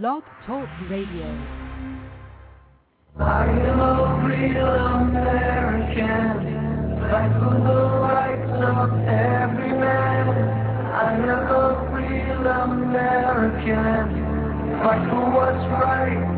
Blog Talk Radio. I am a real American, fight for the rights of every man. I am a real American, fight for what's right,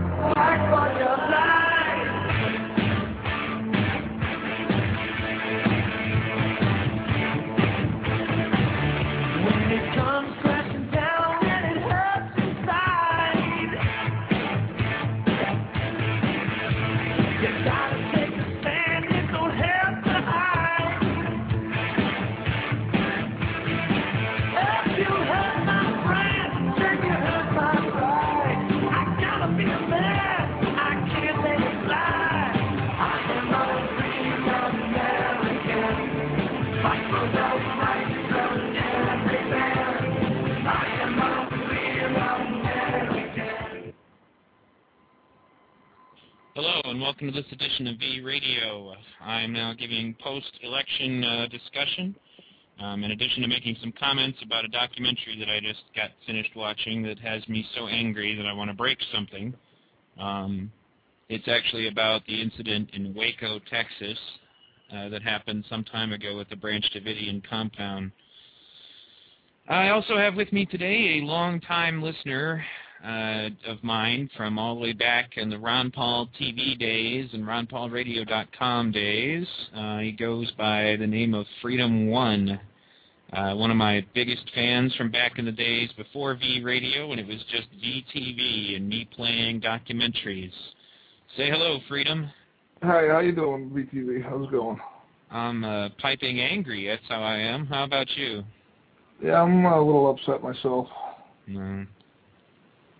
and welcome to this edition of V Radio. I'm now giving post-election uh, discussion, um, in addition to making some comments about a documentary that I just got finished watching that has me so angry that I want to break something. Um, it's actually about the incident in Waco, Texas, uh, that happened some time ago at the Branch Davidian compound. I also have with me today a longtime listener uh, of mine from all the way back in the Ron Paul TV days and RonPaulRadio.com days. Uh, he goes by the name of Freedom One. Uh, one of my biggest fans from back in the days before V Radio when it was just VTV and me playing documentaries. Say hello, Freedom. Hi, how you doing, VTV? How's it going? I'm uh, piping angry. That's how I am. How about you? Yeah, I'm a little upset myself. No.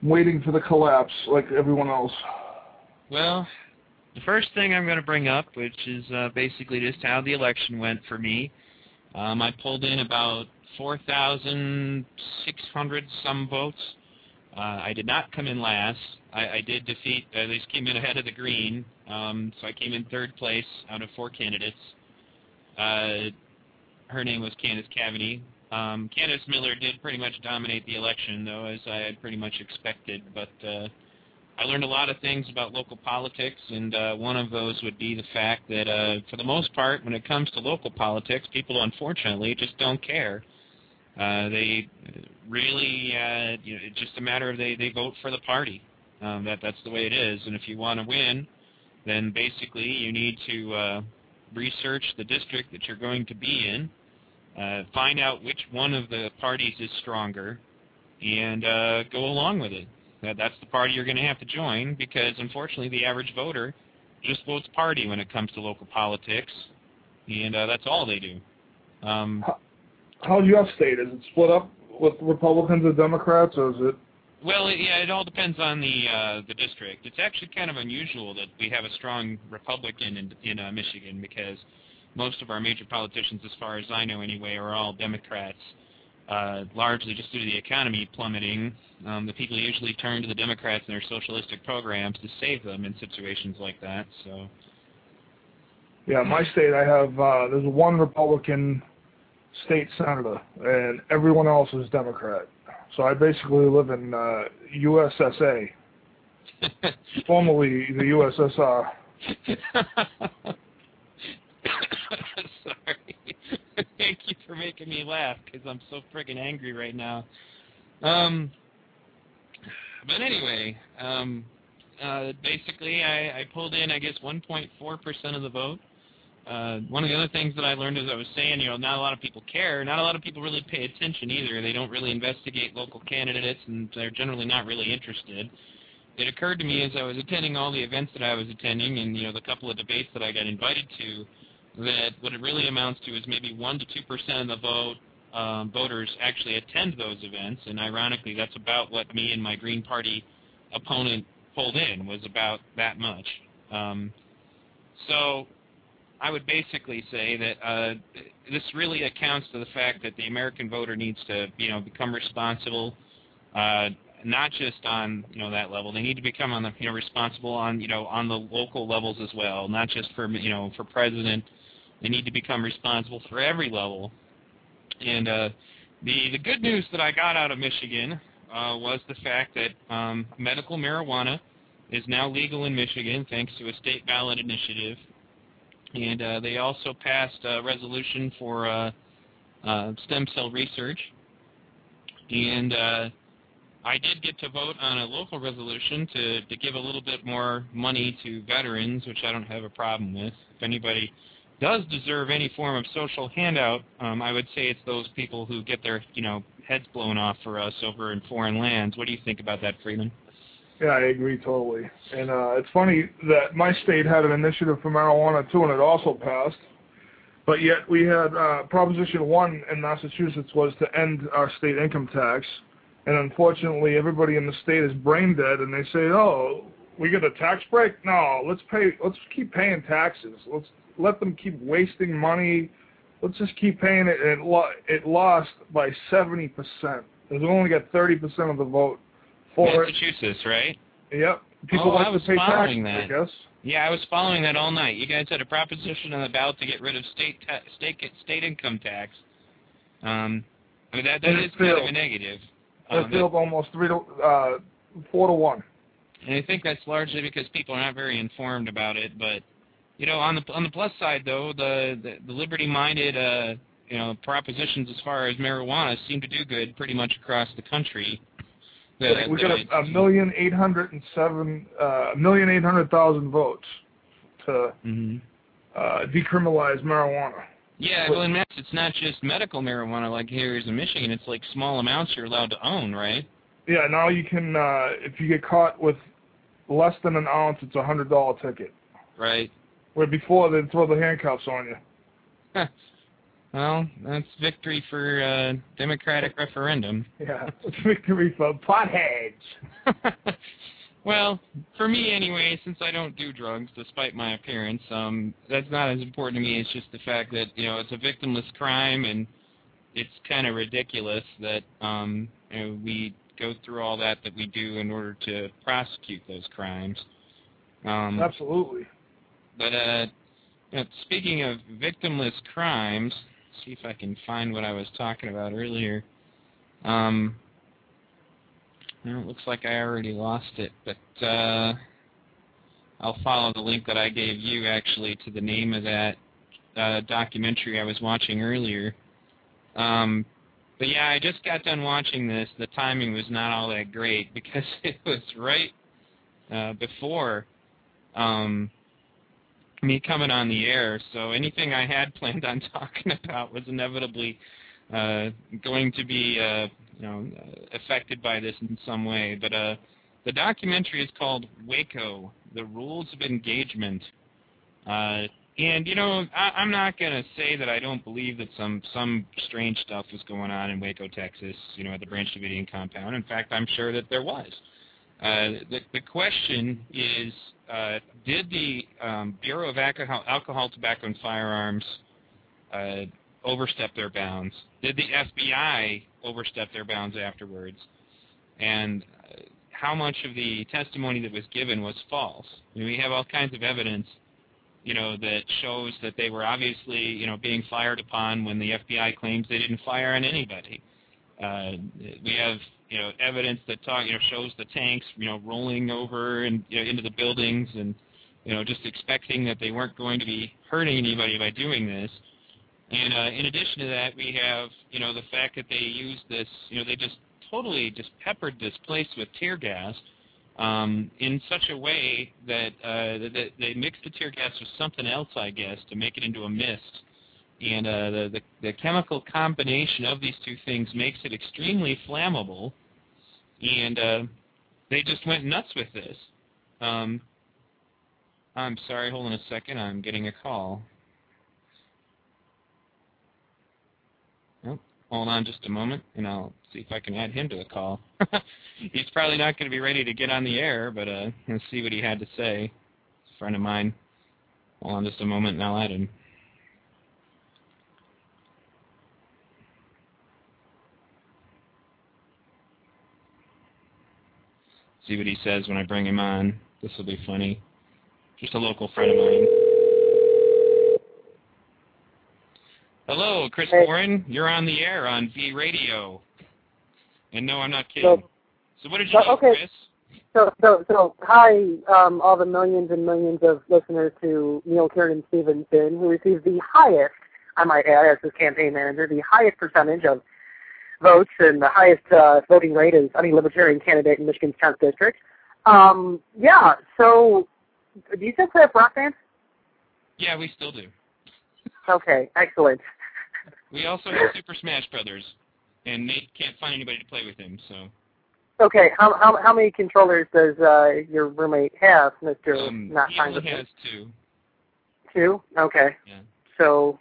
Waiting for the collapse, like everyone else. Well, the first thing I'm going to bring up, which is uh, basically just how the election went for me. Um, I pulled in about 4,600 some votes. Uh, I did not come in last. I, I did defeat, at least came in ahead of the Green, um, so I came in third place out of four candidates. Uh, her name was Candace Caveny. Um, Candice Miller did pretty much dominate the election, though, as I had pretty much expected. But uh, I learned a lot of things about local politics, and uh, one of those would be the fact that, uh, for the most part, when it comes to local politics, people unfortunately just don't care. Uh, they really, uh, you know, it's just a matter of they, they vote for the party. Um, that that's the way it is. And if you want to win, then basically you need to uh, research the district that you're going to be in, uh, find out which one of the parties is stronger, and uh, go along with it. That that's the party you're going to have to join because unfortunately the average voter just votes party when it comes to local politics, and uh, that's all they do. Um, How, How's your state? Is it split up with Republicans and Democrats, or is it? Well, it, yeah, it all depends on the uh, the district. It's actually kind of unusual that we have a strong Republican in in uh, Michigan because most of our major politicians, as far as I know anyway, are all Democrats. Uh, largely just due to the economy plummeting, um, the people usually turn to the Democrats and their socialistic programs to save them in situations like that. So, Yeah, my state, I have. Uh, there's one Republican state senator, and everyone else is Democrat. So I basically live in uh, USSA, formerly the USSR. Sorry. Thank you for making me laugh because I'm so friggin' angry right now. Um, but anyway, um, uh, basically, I, I pulled in, I guess, 1.4% of the vote. Uh, one of the other things that I learned as I was saying, you know, not a lot of people care. Not a lot of people really pay attention either. They don't really investigate local candidates, and they're generally not really interested. It occurred to me as I was attending all the events that I was attending, and you know, the couple of debates that I got invited to, that what it really amounts to is maybe one to two percent of the vote um, voters actually attend those events, and ironically, that's about what me and my Green Party opponent pulled in was about that much. Um, so I would basically say that uh, this really accounts to the fact that the American voter needs to, you know, become responsible, uh, not just on, you know, that level. They need to become on the, you know, responsible on, you know, on the local levels as well, not just for, you know, for president. They need to become responsible for every level. And uh, the the good news that I got out of Michigan uh, was the fact that um, medical marijuana is now legal in Michigan thanks to a state ballot initiative. And uh, they also passed a resolution for uh, uh, stem cell research. And uh, I did get to vote on a local resolution to, to give a little bit more money to veterans, which I don't have a problem with. If anybody does deserve any form of social handout, um, I would say it's those people who get their, you know, heads blown off for us over in foreign lands. What do you think about that, Freedom? Yeah, I agree totally. And uh, it's funny that my state had an initiative for marijuana too, and it also passed. But yet we had uh, Proposition 1 in Massachusetts was to end our state income tax. And unfortunately, everybody in the state is brain dead, and they say, "Oh, we get a tax break? No, let's pay. Let's keep paying taxes. Let's let them keep wasting money. Let's just keep paying it." It, lo- it lost by 70 percent. It only got 30 percent of the vote for it. Massachusetts, right? Yep. People Oh, like I was to pay following taxes, that. I guess. Yeah, I was following that all night. You guys had a proposition on the ballot to get rid of state ta- state state income tax. Um, I mean that that it is kind of a failed. negative. It Um, failed almost three to uh, four to one. and I think that's largely because people are not very informed about it. But you know, on the on the plus side, though, the the, the liberty-minded uh, you know propositions as far as marijuana seem to do good pretty much across the country. The- we got a, a million eight hundred and seven, uh, a million eight hundred thousand votes to Mhm. uh, decriminalize marijuana. Yeah, well, in Mass, it's not just medical marijuana like here is in Michigan. It's like small amounts you're allowed to own, right? Yeah, now you can, uh, if you get caught with less than an ounce, it's a hundred dollar ticket. Right. Where before they'd throw the handcuffs on you. Well, that's victory for uh, Democratic referendum. Yeah, it's victory for potheads. well, for me anyway, since I don't do drugs despite my appearance, um, that's not as important to me. It's just the fact that you know it's a victimless crime, and it's kind of ridiculous that um, you know, we go through all that that we do in order to prosecute those crimes. Um, Absolutely. But uh, you know, speaking of victimless crimes, see if I can find what I was talking about earlier. Um, well, it looks like I already lost it, but uh, I'll follow the link that I gave you actually to the name of that uh, documentary I was watching earlier. Um, but yeah, I just got done watching this. The timing was not all that great because it was right uh, before um, me coming on the air. So anything I had planned on talking about was inevitably uh, going to be, uh, you know, affected by this in some way. But uh, the documentary is called Waco: The Rules of Engagement. Uh, and you know, I, I'm not going to say that I don't believe that some some strange stuff was going on in Waco, Texas. You know, at the Branch Davidian compound. In fact, I'm sure that there was. Uh, the, the question is, uh, did the um, Bureau of Alcohol, Alcohol, Tobacco, and Firearms uh, overstep their bounds? Did the FBI overstep their bounds afterwards? And uh, how much of the testimony that was given was false? I mean, we have all kinds of evidence, you know, that shows that they were obviously, you know, being fired upon when the FBI claims they didn't fire on anybody. Uh, we have you know evidence that talk you know shows the tanks you know rolling over and you know, into the buildings and you know just expecting that they weren't going to be hurting anybody by doing this. And uh, in addition to that, we have you know the fact that they used this you know they just totally just peppered this place with tear gas um, in such a way that, uh, that they mixed the tear gas with something else, I guess, to make it into a mist and uh, the, the the chemical combination of these two things makes it extremely flammable, and uh, they just went nuts with this. Um, I'm sorry, hold on a second. I'm getting a call. Hold on just a moment, and I'll see if I can add him to the call. He's probably not going to be ready to get on the air, but uh, let's see what he had to say. a friend of mine. Hold on just a moment, and I'll add him. see what he says when I bring him on. This will be funny. Just a local friend of mine. Hello, Chris Hey. Warren. You're on the air on V Radio. And no, I'm not kidding. So, So what did you Uh, do, okay. Chris? So, so, so, hi, um, all the millions and millions of listeners to Neil Kiernan Stephenson, who received the highest, I might add, as his campaign manager, the highest percentage of votes and the highest uh, voting rate as any libertarian candidate in Michigan's 10th district. Um, yeah, so, do you still play up rock band? Yeah, we still do. Okay, excellent. We also have Super Smash Brothers, and Nate can't find anybody to play with him, so Okay, how how how many controllers does uh, your roommate have, Mister um, Not he only has two. Two. Okay. Yeah. So.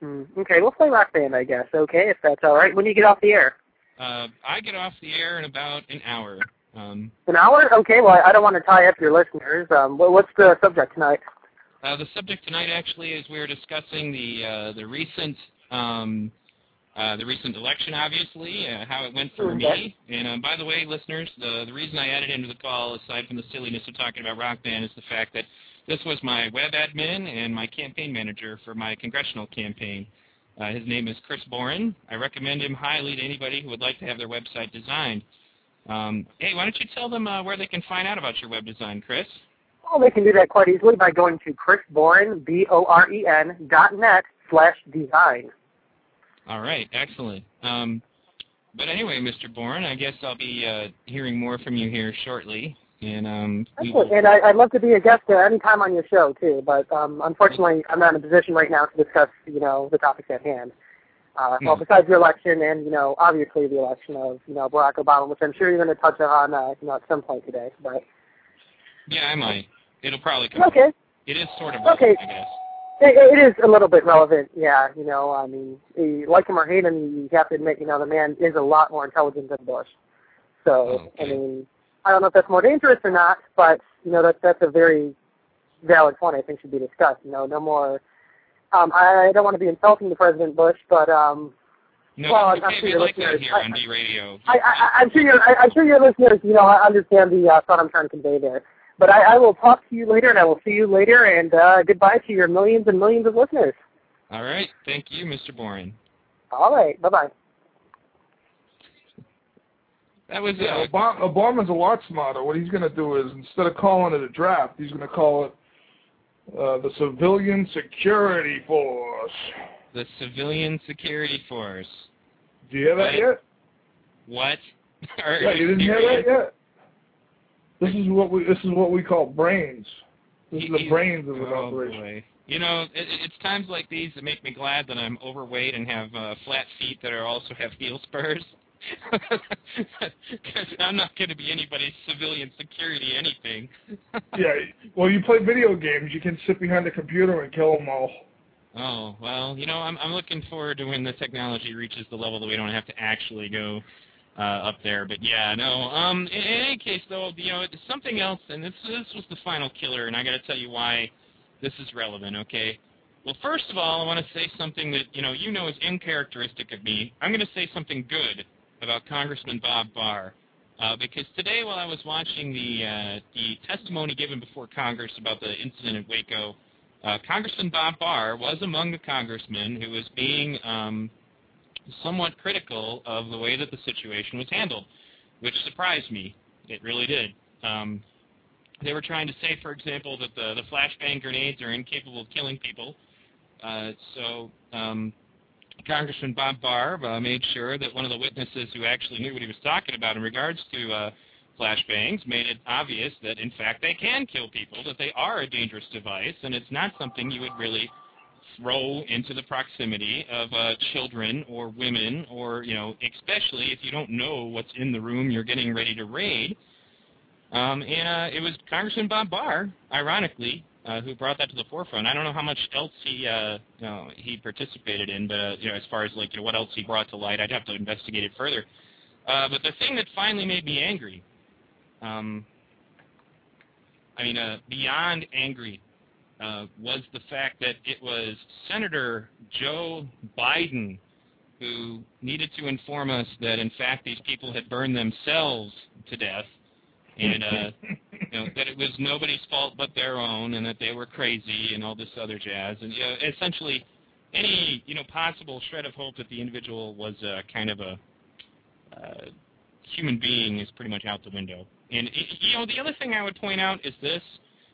Hmm, okay, we'll play Rock Band, I guess. Okay, if that's all right. When do you get off the air? Uh, I get off the air in about an hour. Um, An hour? Okay. Well, I don't want to tie up your listeners. Um, what's the subject tonight? uh, the subject tonight actually is we're discussing the uh, the recent um, uh, the recent election, obviously, uh, how it went for me. And um, by the way, listeners, the the reason I added into the call, aside from the silliness of talking about Rock Band, is the fact that this was my web admin and my campaign manager for my congressional campaign. Uh, his name is Chris Boren. I recommend him highly to anybody who would like to have their website designed. Um, hey, why don't you tell them uh, where they can find out about your web design, Chris? Well, they can do that quite easily by going to chrisboren, B-O-R-E-N, dot net slash design. All right, excellent. Um, but anyway, Mr. Boren, I guess I'll be uh, hearing more from you here shortly. And um, Excellent. And I, I'd love to be a guest at any time on your show too, but um, unfortunately, I'm not in a position right now to discuss, you know, the topics at hand. Uh, Well, Hmm. besides the election and you know, obviously the election of you know Barack Obama, which I'm sure you're going to touch on, uh, you know, at some point today. But yeah, I might. It'll probably come. okay, It is sort of Okay. relevant, I guess. it, it is a little bit relevant. Yeah, you know, I mean, like him or hate him, you have to admit, you know, the man is a lot more intelligent than Bush. So, I mean, I don't know if that's more dangerous or not, but you know, that's that's a very valid point. I think should be discussed. You know, no more. Um, I don't want to be insulting to President Bush, but um, No, Well, it's I'm sure We your like that listeners- here I- on V Radio. I, I, I'm sure your I, I'm sure your listeners, you know, understand the uh, thought I'm trying to convey there. But I, I will talk to you later, and I will see you later. And uh, goodbye to your millions and millions of listeners. All right, thank you, Mr. Boren. All right, bye bye. That was Yeah, uh, Obama, Obama's a lot smarter. What he's going to do is instead of calling it a draft, he's going to call it uh, the Civilian Security Force. the Civilian Security Force. Do you hear that yet? What? Are Yeah, you didn't hear that yet. This is what we this is what we call brains. This is the He- brains of an oh, operation. boy. You know, it, it's times like these that make me glad that I'm overweight and have uh, flat feet that are also have heel spurs. Because I'm not going to be anybody's civilian security anything. Yeah, well, you play video games. You can sit behind the computer and kill them all. Oh well, you know, I'm I'm looking forward to when the technology reaches the level that we don't have to actually go uh, up there. But yeah, no. Um, in, in any case, though, you know, it's something else, and this this was the final killer, and I got to tell you why this is relevant. Okay. Well, first of all, I want to say something that you know you know is uncharacteristic of me. I'm going to say something good about Congressman Bob Barr. Uh, because today, while I was watching the uh, the testimony given before Congress about the incident at Waco, uh, Congressman Bob Barr was among the congressmen who was being um, somewhat critical of the way that the situation was handled, which surprised me. It really did. Um, they were trying to say, for example, that the, the flashbang grenades are incapable of killing people. Uh, so um, Congressman Bob Barr uh, made sure that one of the witnesses who actually knew what he was talking about in regards to uh, flashbangs made it obvious that in fact they can kill people, that they are a dangerous device, and it's not something you would really throw into the proximity of uh, children or women, or you know, especially if you don't know what's in the room you're getting ready to raid. Um, and uh, it was Congressman Bob Barr, ironically, uh, who brought that to the forefront. I don't know how much else he uh, you know, he participated in, but uh, you know, as far as like you know, what else he brought to light, I'd have to investigate it further. Uh, but the thing that finally made me angry, um, I mean, uh, beyond angry, uh, was the fact that it was Senator Joe Biden who needed to inform us that in fact these people had burned themselves to death, and uh, you know that it was nobody's fault but their own, and that they were crazy and all this other jazz, and you know, essentially any you know possible shred of hope that the individual was uh, kind of a uh, human being is pretty much out the window. And you know, the other thing I would point out is this: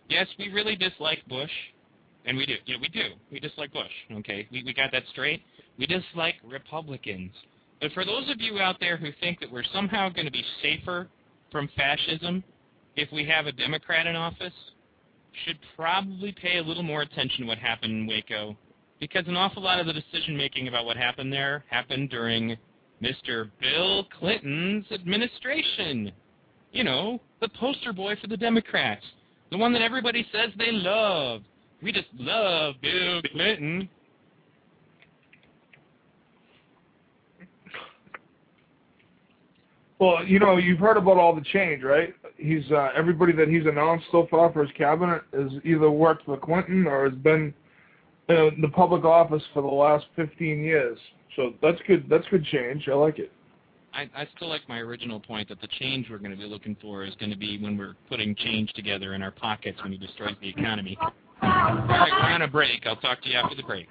yes, we really dislike Bush, and we do. You know, we do. We dislike Bush. Okay, we we got that straight. We dislike Republicans. But for those of you out there who think that we're somehow going to be safer from fascism if we have a Democrat in office, should probably pay a little more attention to what happened in Waco, because an awful lot of the decision making about what happened there happened during Mr. Bill Clinton's administration. You know, the poster boy for the Democrats. The one that everybody says they love. We just love Bill Clinton. Well, you know, you've heard about all the change, right? He's uh, everybody that he's announced so far for his cabinet has either worked for Clinton or has been in the public office for the last 15 years. So that's good. That's good change. I like it. I, I still like my original point that the change we're going to be looking for is going to be when we're putting change together in our pockets when he destroys the economy. All right, we're on a break. I'll talk to you after the break.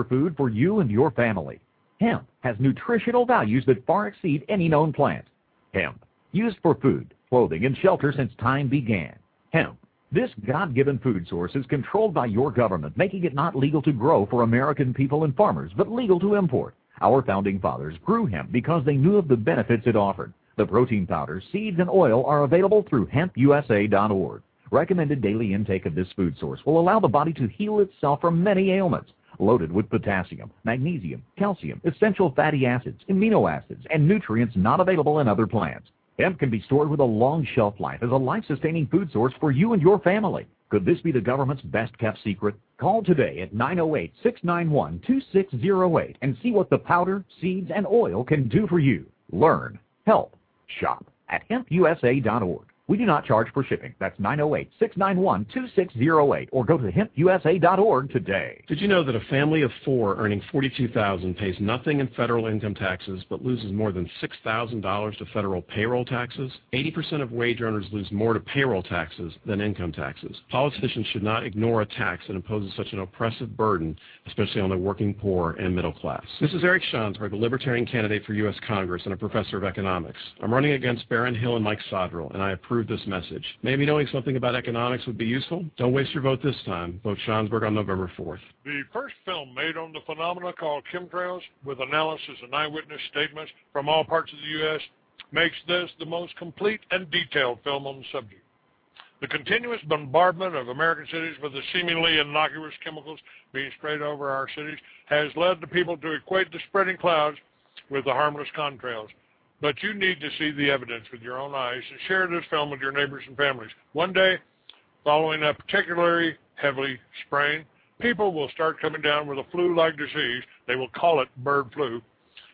Superfood for you and your family. Hemp has nutritional values that far exceed any known plant. Hemp, used for food, clothing, and shelter since time began. Hemp, this God-given food source is controlled by your government, making it not legal to grow for American people and farmers, but legal to import. Our founding fathers grew hemp because they knew of the benefits it offered. The protein powders, seeds, and oil are available through hempusa.org. Recommended daily intake of this food source will allow the body to heal itself from many ailments. Loaded with potassium, magnesium, calcium, essential fatty acids, amino acids, and nutrients not available in other plants. Hemp can be stored with a long shelf life as a life-sustaining food source for you and your family. Could this be the government's best-kept secret? Call today at 908-691-2608 and see what the powder, seeds, and oil can do for you. Learn, help, shop at hempusa.org. We do not charge for shipping. That's 908-691-2608 or go to hempusa.org today. Did you know that a family of four earning 42,000 pays nothing in federal income taxes but loses more than $6,000 to federal payroll taxes? 80% of wage earners lose more to payroll taxes than income taxes. Politicians should not ignore a tax that imposes such an oppressive burden, especially on the working poor and middle class. This is Eric Schansberg, the Libertarian candidate for U.S. Congress and a professor of economics. I'm running against Baron Hill and Mike Sodrel, and I approve this message. Maybe knowing something about economics would be useful? Don't waste your vote this time. Vote Schansberg on November 4th. The first film made on the phenomena called chemtrails, with analysis and eyewitness statements from all parts of the U.S., makes this the most complete and detailed film on the subject. The continuous bombardment of American cities with the seemingly innocuous chemicals being sprayed over our cities has led the people to equate the spreading clouds with the harmless contrails. But you need to see the evidence with your own eyes and share this film with your neighbors and families. One day, following a particularly heavily spraying, people will start coming down with a flu-like disease. They will call it bird flu.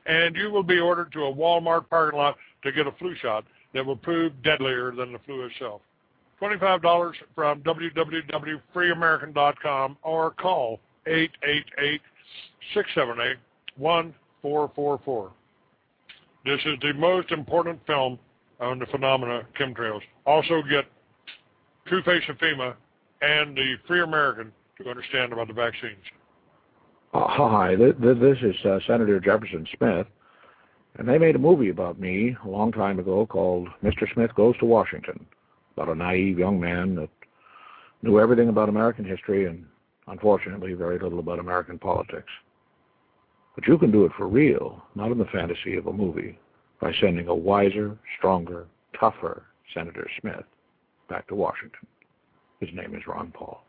And you will be ordered to a Walmart parking lot to get a flu shot that will prove deadlier than the flu itself. $25 from www.freeamerican.com or call 888-678-1444. This is the most important film on the phenomena chemtrails. Also get True Face of FEMA and the Free American to understand about the vaccines. Uh, hi, th- th- this is uh, Senator Jefferson Smith, and they made a movie about me a long time ago called Mr. Smith Goes to Washington, about a naive young man that knew everything about American history and, unfortunately, very little about American politics. But you can do it for real, not in the fantasy of a movie, by sending a wiser, stronger, tougher Senator Smith back to Washington. His name is Ron Paul.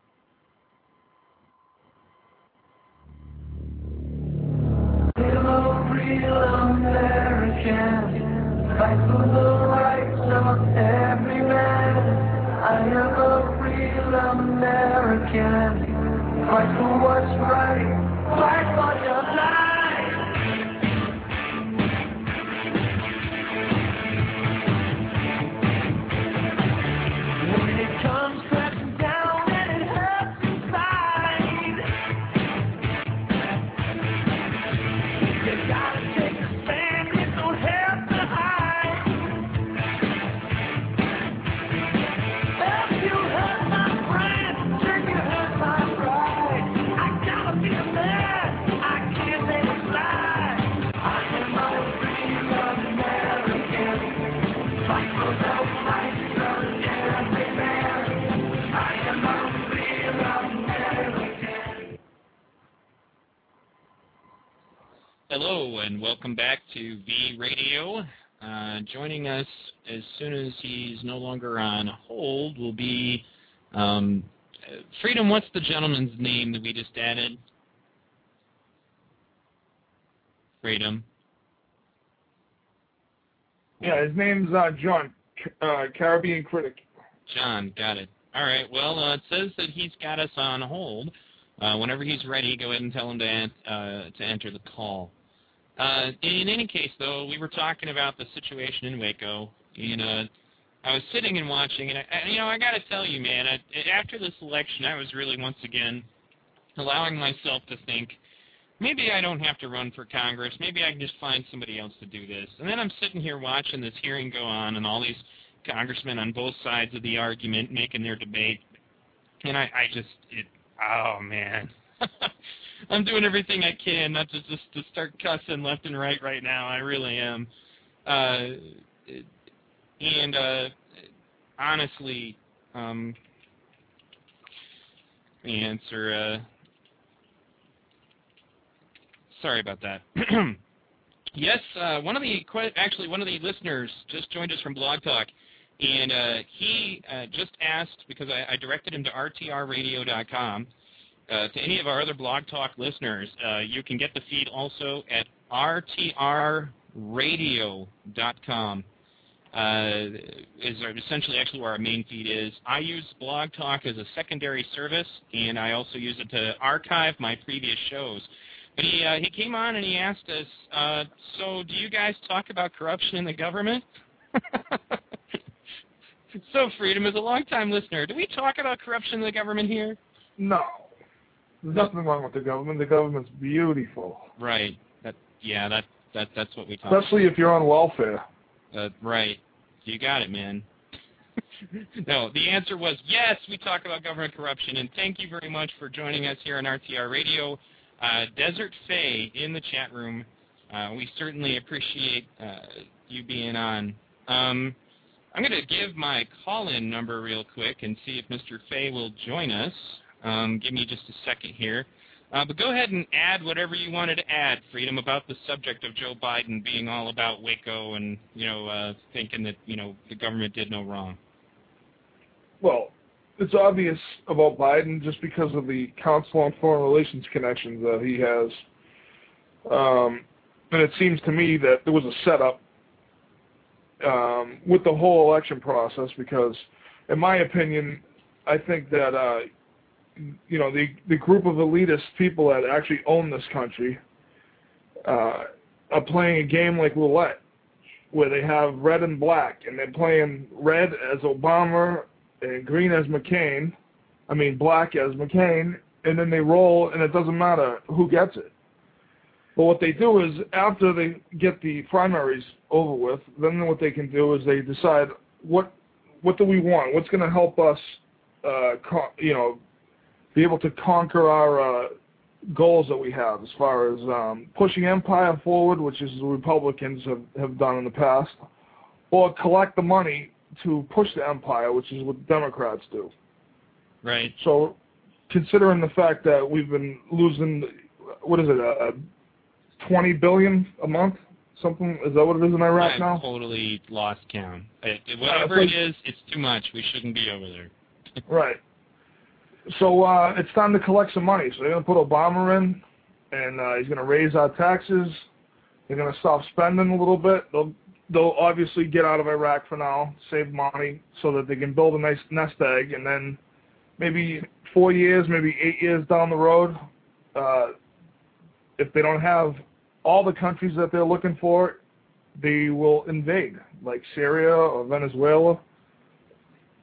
American, fight for welcome back to V Radio. Uh, joining us as soon as he's no longer on hold will be um, Freedom. What's the gentleman's name that we just added? Freedom. Yeah, his name's uh, John, uh, Caribbean Critic. John, got it. All right. Well, uh, it says that he's got us on hold. Uh, whenever he's ready, go ahead and tell him to uh, to enter the call. Uh, in any case, though, we were talking about the situation in Waco. You know, I was sitting and watching, and I, you know, I got to tell you, man, I, after this election, I was really once again allowing myself to think maybe I don't have to run for Congress. Maybe I can just find somebody else to do this. And then I'm sitting here watching this hearing go on, and all these congressmen on both sides of the argument making their debate, and I, I just, it, oh man. I'm doing everything I can not to just to start cussing left and right right now. I really am. Uh, and uh, honestly, um, the answer. Uh, sorry about that. yes, uh, one of the actually one of the listeners just joined us from Blog Talk, and uh, he uh, just asked because I, I directed him to rtrradio.com. Uh, to any of our other Blog Talk listeners, uh, you can get the feed also at rtrradio.com. Uh, is essentially actually where our main feed is. I use Blog Talk as a secondary service, and I also use it to archive my previous shows. But he uh, he came on and he asked us, uh, so do you guys talk about corruption in the government? so Freedom is a longtime listener. Do we talk about corruption in the government here? No. There's nothing wrong with the government. The government's beautiful. Right. That yeah. That that that's what we talk. Especially if you're on welfare. Uh, right. You got it, man. no, the answer was yes, we talk about government corruption, and thank you very much for joining us here on RTR Radio. Uh, Desert Faye in the chat room. Uh, we certainly appreciate uh, you being on. Um, I'm going to give my call-in number real quick and see if Mr. Faye will join us. Um, give me just a second here. Uh, but go ahead and add whatever you wanted to add, Freedom, about the subject of Joe Biden being all about Waco and you know uh, thinking that you know the government did no wrong. Well, it's obvious about Biden just because of the Council on Foreign Relations connections that he has. Um, and it seems to me that there was a setup um, with the whole election process because, in my opinion, I think that uh, you know the the group of elitist people that actually own this country uh, are playing a game like roulette, where they have red and black, and they're playing red as Obama and green as McCain. I mean black as McCain, and then they roll, and it doesn't matter who gets it. But what they do is after they get the primaries over with, then what they can do is they decide what what do we want? What's going to help us, uh, co- you know, be able to conquer our uh, goals that we have as far as um, pushing empire forward, which is the Republicans have, have done in the past, or collect the money to push the empire, which is what the Democrats do. Right. So, considering the fact that we've been losing, what is it, uh, 20 billion a month? Something is that what it is in Iraq I've now? totally lost count. It, it- whatever it's it is, it's too much. We shouldn't be over there. Right. So uh, it's time to collect some money. So they're going to put Obama in, and uh, he's going to raise our taxes. They're going to stop spending a little bit. They'll they'll obviously get out of Iraq for now, save money, so that they can build a nice nest egg, and then maybe four years, maybe eight years down the road, uh, if they don't have all the countries that they're looking for, they will invade, like Syria or Venezuela,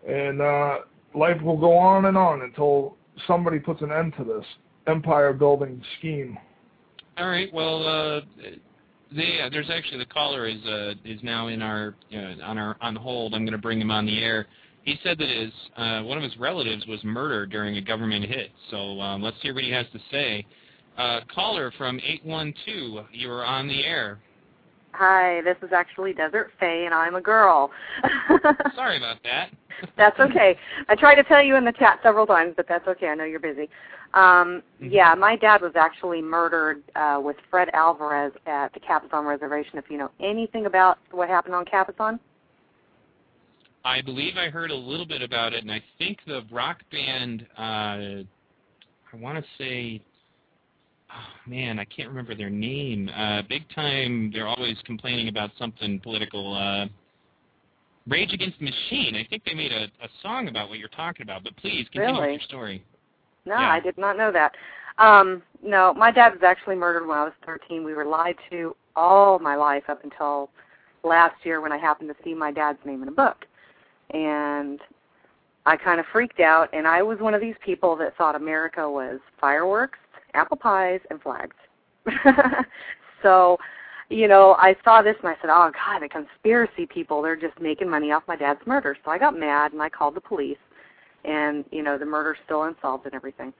and uh, life will go on and on until somebody puts an end to this empire building scheme. All right. Well, uh, uh, there's actually the caller is uh, is now in our uh, on our on hold. I'm going to bring him on the air. He said that his uh, one of his relatives was murdered during a government hit. So um, let's hear what he has to say. Uh, caller from 812, you are on the air. Hi, this is actually Desert Faye, and I'm a girl. Sorry about that. that's okay. I tried to tell you in the chat several times, but that's okay. I know you're busy. Um, Mhm. Yeah, my dad was actually murdered uh, with Fred Alvarez at the Cabazon Reservation. If you know anything about what happened on Cabazon, I believe I heard a little bit about it, and I think the rock band, uh, I want to say, oh, man, I can't remember their name. Uh, big time, they're always complaining about something political. Uh, Rage Against the Machine. I think they made a, a song about what you're talking about, but please continue Really? with your story. no, Yeah. I did not know that. Um, no, my dad was actually murdered when I was 13. We were lied to all my life up until last year when I happened to see my dad's name in a book. And I kind of freaked out, and I was one of these people that thought America was fireworks, apple pies, and flags. so, you know, I saw this and I said, oh, God, the conspiracy people, they're just making money off my dad's murder. So I got mad and I called the police, and, you know, the murder's still unsolved and everything.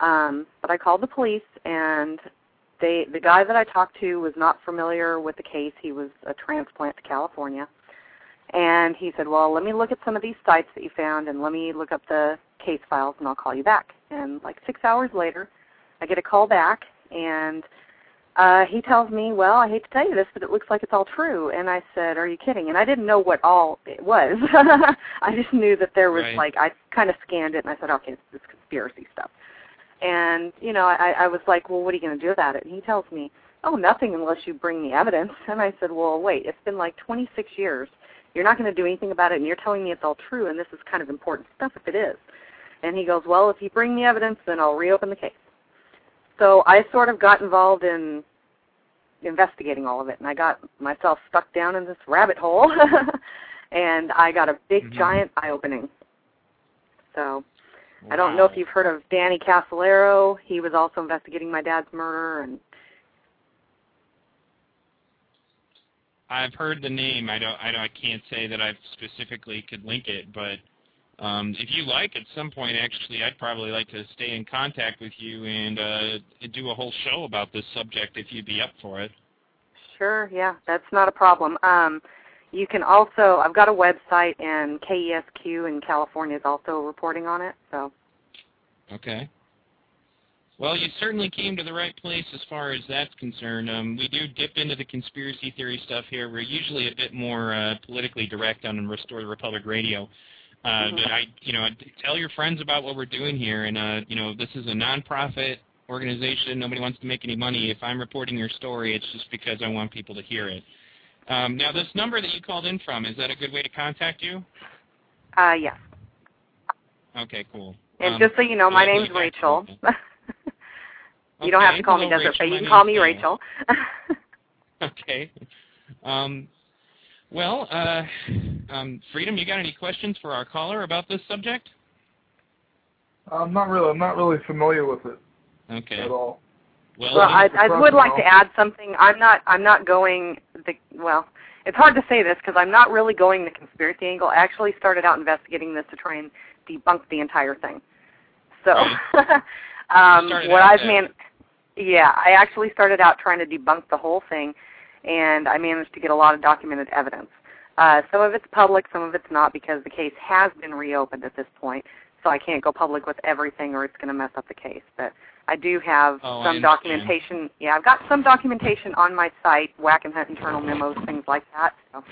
Um, but I called the police, and they the guy that I talked to was not familiar with the case. He was a transplant to California. And he said, Well, let me look at some of these sites that you found and let me look up the case files and I'll call you back. And like six hours later, I get a call back and uh, he tells me, Well, I hate to tell you this, but it looks like it's all true. And I said, Are you kidding? And I didn't know what all it was. I just knew that there was Right. like, I kind of scanned it and I said, Okay, it's this conspiracy stuff. And, you know, I, I was like, Well, what are you going to do about it? And he tells me, Oh, nothing unless you bring me evidence. And I said, Well, wait, it's been like 26 years you're not going to do anything about it and you're telling me it's all true and this is kind of important stuff if it is and he goes well if you bring me evidence then i'll reopen the case so i sort of got involved in investigating all of it and i got myself stuck down in this rabbit hole and i got a big Mhm. giant eye opening so i don't know if you've heard of danny casolaro he was also investigating my dad's murder and I've heard the name. I don't. I don't. I can't say that I specifically could link it, but um, if you like, at some point, actually, I'd probably like to stay in contact with you and uh, do a whole show about this subject if you'd be up for it. Sure, yeah, that's not a problem. Um, you can also, I've got a website, and KESQ in California is also reporting on it. So, Okay. Well, you certainly came to the right place as far as that's concerned. Um, we do dip into the conspiracy theory stuff here. We're usually a bit more uh, politically direct on Restore the Republic Radio. Uh, Mhm. But I, you know, tell your friends about what we're doing here. And uh, you know, this is a nonprofit organization. Nobody wants to make any money. If I'm reporting your story, it's just because I want people to hear it. Um, now, this number that you called in from is that a good way to contact you? uh, yes. Okay, cool. And Um, just so you know, my name's Rachel. you don't have to call me Desert Faye. You can call me Rachel. Okay. Um, well, uh, um, Freedom, you got any questions for our caller about this subject? I'm not really, I'm not really familiar with it Okay. at all. Well, well, I, I would like to add something. I'm not. I'm not going. The, well, it's hard to say this because I'm not really going the conspiracy angle. I actually started out investigating this to try and debunk the entire thing. So, um, what I've that man, yeah, I actually started out trying to debunk the whole thing, and I managed to get a lot of documented evidence. Uh, some of it's public, some of it's not, because the case has been reopened at this point. So I can't go public with everything, or it's going to mess up the case. But I do have Oh, some documentation. Yeah, I've got some documentation on my site, Wackenhut internal memos, things like that. So.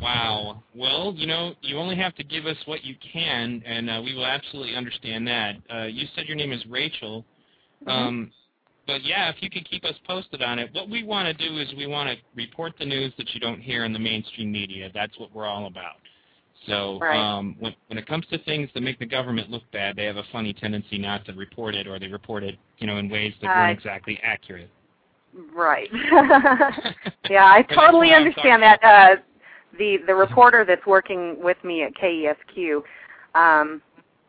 Wow. Well, you know, you only have to give us what you can, and uh, we will absolutely understand that. Uh, you said your name is Rachel. Mm-hmm. Um, but yeah, if you could keep us posted on it. What we want to do is we want to report the news that you don't hear in the mainstream media. That's what we're all about. So Right. um, when when it comes to things that make the government look bad, they have a funny tendency not to report it, or they report it, you know, in ways that Uh, aren't exactly accurate. Right. yeah, I totally understand that. Uh, the the reporter that's working with me at KESQ, um,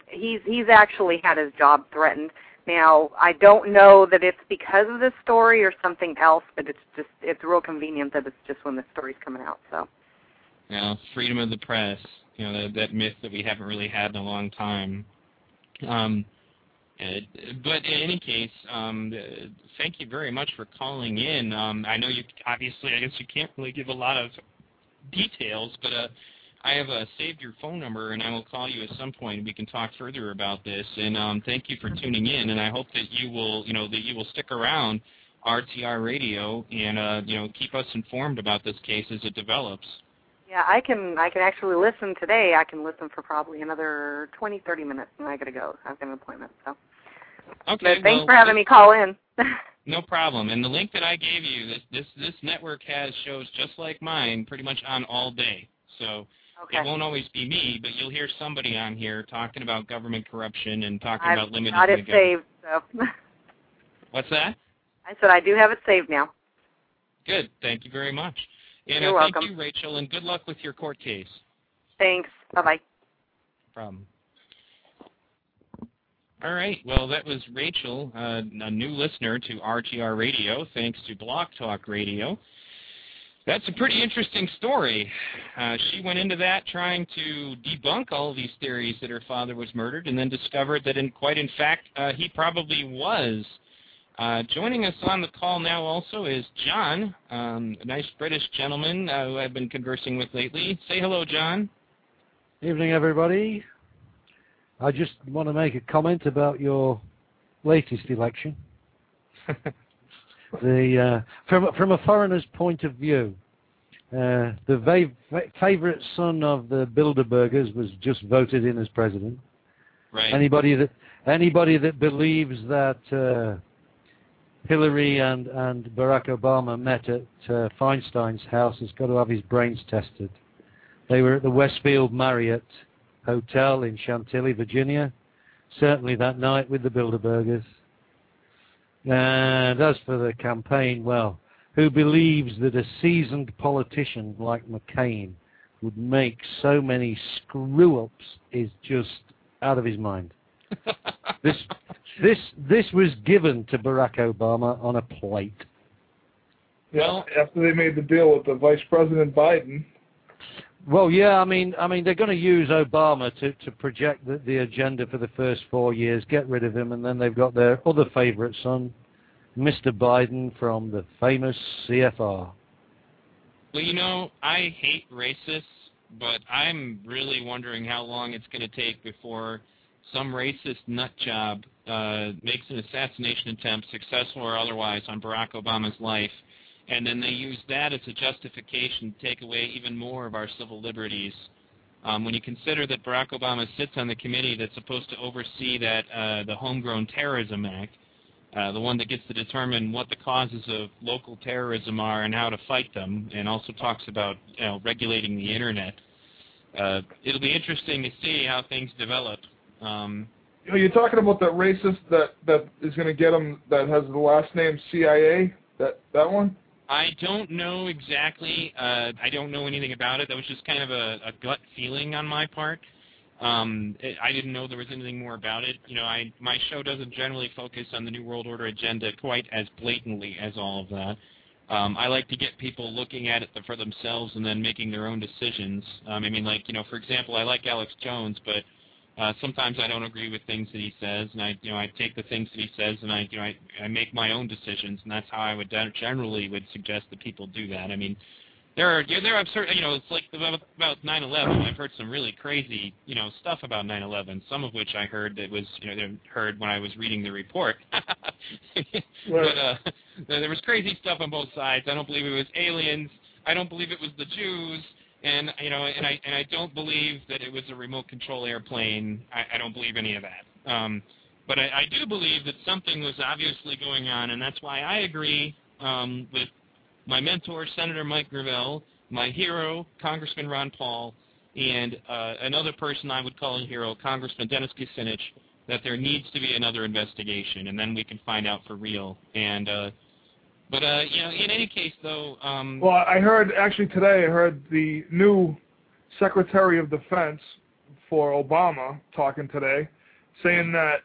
he's he's actually had his job threatened. Now I don't know that it's because of this story or something else, but it's just it's real convenient that it's just when the story's coming out. So You know, freedom of the press. You know, that, that myth that we haven't really had in a long time. Um, but in any case, um, thank you very much for calling in. Um, I know you obviously, I guess you can't really give a lot of details, but uh, I have uh, saved your phone number, and I will call you at some point, and we can talk further about this. And um, thank you for tuning in, and I hope that you will, you know, that you will stick around RTR Radio and uh, you know keep us informed about this case as it develops. yeah, I can I can actually listen today. I can listen for probably another twenty thirty minutes, and I gotta go. I've got an appointment. So, Okay. but thanks well, for having me call in. No problem. And the link that I gave you, this this this network has shows just like mine, pretty much on all day. So okay. it won't always be me, but you'll hear somebody on here talking about government corruption and talking I've about limiting got it saved. So What's that? I said I do have it saved now. Good. Thank you very much. And You're uh, thank welcome. you, Rachel, and good luck with your court case. Thanks. Bye bye. problem. All right. Well, that was Rachel, uh, a new listener to RTR Radio, thanks to Blog Talk Radio. That's a pretty interesting story. Uh, she went into that trying to debunk all of these theories that her father was murdered, and then discovered that, in quite in fact, uh, he probably was. Uh, joining us on the call now also is John, um, a nice British gentleman uh, who I've been conversing with lately. Say hello, John. Evening, everybody. I just want to make a comment about your latest election. the uh, from from a foreigner's point of view, uh, the va- fa- favorite son of the Bilderbergers was just voted in as president. Right. Anybody that anybody that believes that uh, Hillary and and Barack Obama met at uh, Feinstein's house has got to have his brains tested. They were at the Westfield Marriott Hotel in Chantilly, Virginia, certainly that night with the Bilderbergers. And as for the campaign, well, who believes that a seasoned politician like McCain would make so many screw-ups is just out of his mind. This, this, this was given to Barack Obama on a plate. Yeah, after they made the deal with the Vice President Biden, Well, yeah, I mean, I mean, they're going to use Obama to to project the, the agenda for the first four years, get rid of him, and then they've got their other favorite son, Mr. Biden from the famous CFR. Well, you know, I hate racists, but I'm really wondering how long it's going to take before some racist nut job uh, makes an assassination attempt, successful or otherwise, on Barack Obama's life, and then they use that as a justification to take away even more of our civil liberties. Um, when you consider that Barack Obama sits on the committee that's supposed to oversee that uh, the Homegrown Terrorism Act, uh, the one that gets to determine what the causes of local terrorism are and how to fight them, and also talks about you know, regulating the internet. Uh, it'll be interesting to see how things develop. Um, you know, you're talking about that racist that that is going to get him that has the last name CIA. That that one. I don't know exactly. Uh, I don't know anything about it. That was just kind of a, a gut feeling on my part. Um, it, I didn't know there was anything more about it. You know, I my show doesn't generally focus on the New World Order agenda quite as blatantly as all of that. Um, I like to get people looking at it for themselves and then making their own decisions. Um, I mean, like you know, for example, I like Alex Jones, but uh, sometimes I don't agree with things that he says, and I, you know, I take the things that he says and I, you know, I, I make my own decisions, and that's how I would generally would suggest that people do that. I mean, there are, there are certain, you know, it's like about about 9/11. I've heard some really crazy, you know, stuff about 9/11. Some of which I heard that was, you know, heard when I was reading the report. but uh, there was crazy stuff on both sides. I don't believe it was aliens. I don't believe it was the Jews and you know, and I and I don't believe that it was a remote control airplane. I, I don't believe any of that. Um, but I, I do believe that something was obviously going on, and that's why I agree um, with my mentor, Senator Mike Gravel, my hero, Congressman Ron Paul, and uh, another person I would call a hero, Congressman Dennis Kucinich, that there needs to be another investigation, and then we can find out for real. And uh, but uh, you know, in any case, though, um, Well, I heard actually today. I heard the new Secretary of Defense for Obama talking today, saying that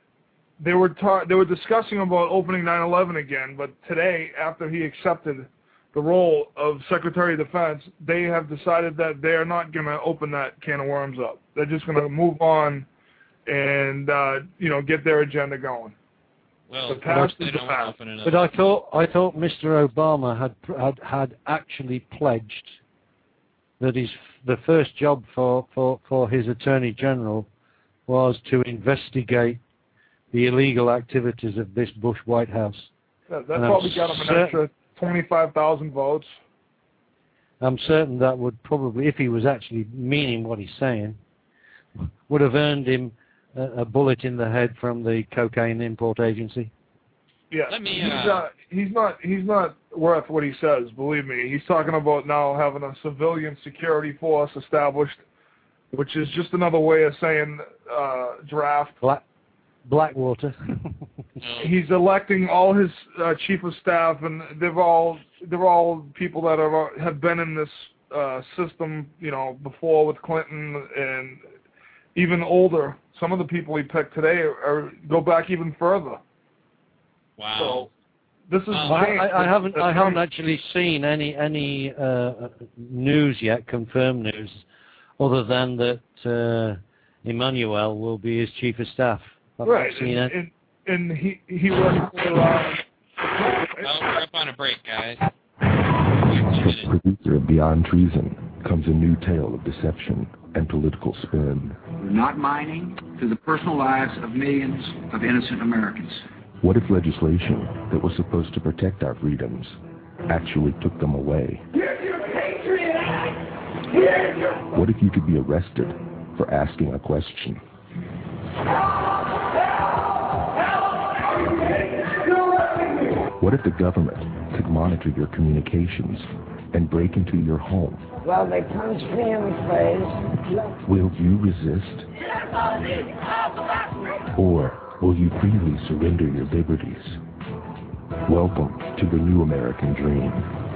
they were ta- they were discussing about opening 9/11 again. But today, after he accepted the role of Secretary of Defense, they have decided that they are not going to open that can of worms up. They're just going to move on and uh, you know get their agenda going. Well, the past is the don't past. open it up. But I thought I thought Mr. Obama had had had actually pledged that his the first job for for for his Attorney General was to investigate the illegal activities of this Bush White House. That, that And probably got them an extra 25,000 votes. I'm certain that would probably, if he was actually meaning what he's saying, would have earned him a, a bullet in the head from the cocaine import agency. Yeah, Let me, he's, uh, uh, he's not he's not worth what he says. Believe me, he's talking about now having a civilian security force established, which is just another way of saying uh, draft. Black Blackwater. He's electing all his uh, chief of staff, and they've all they're all people that are have been in this uh, system, you know, before with Clinton and even older. Some of the people he picked today are, are go back even further. wow. So this is Um, I, I, I haven't I haven't actually seen any any uh, news yet, confirmed news, other than that uh, Emanuel will be his chief of staff. I've right, seen and, it. and, and he he works for. Uh, well, we're up on a break, guys. Wait producer of Beyond Treason comes a new tale of deception and political spin. We're not mining through the personal lives of millions of innocent Americans. What if legislation that was supposed to protect our freedoms actually took them away? What if you could be arrested for asking a question? What if the government could monitor your communications and break into your home? Well, they punched me in the face. Will you resist? Or will you freely surrender your liberties? Welcome to the new American dream.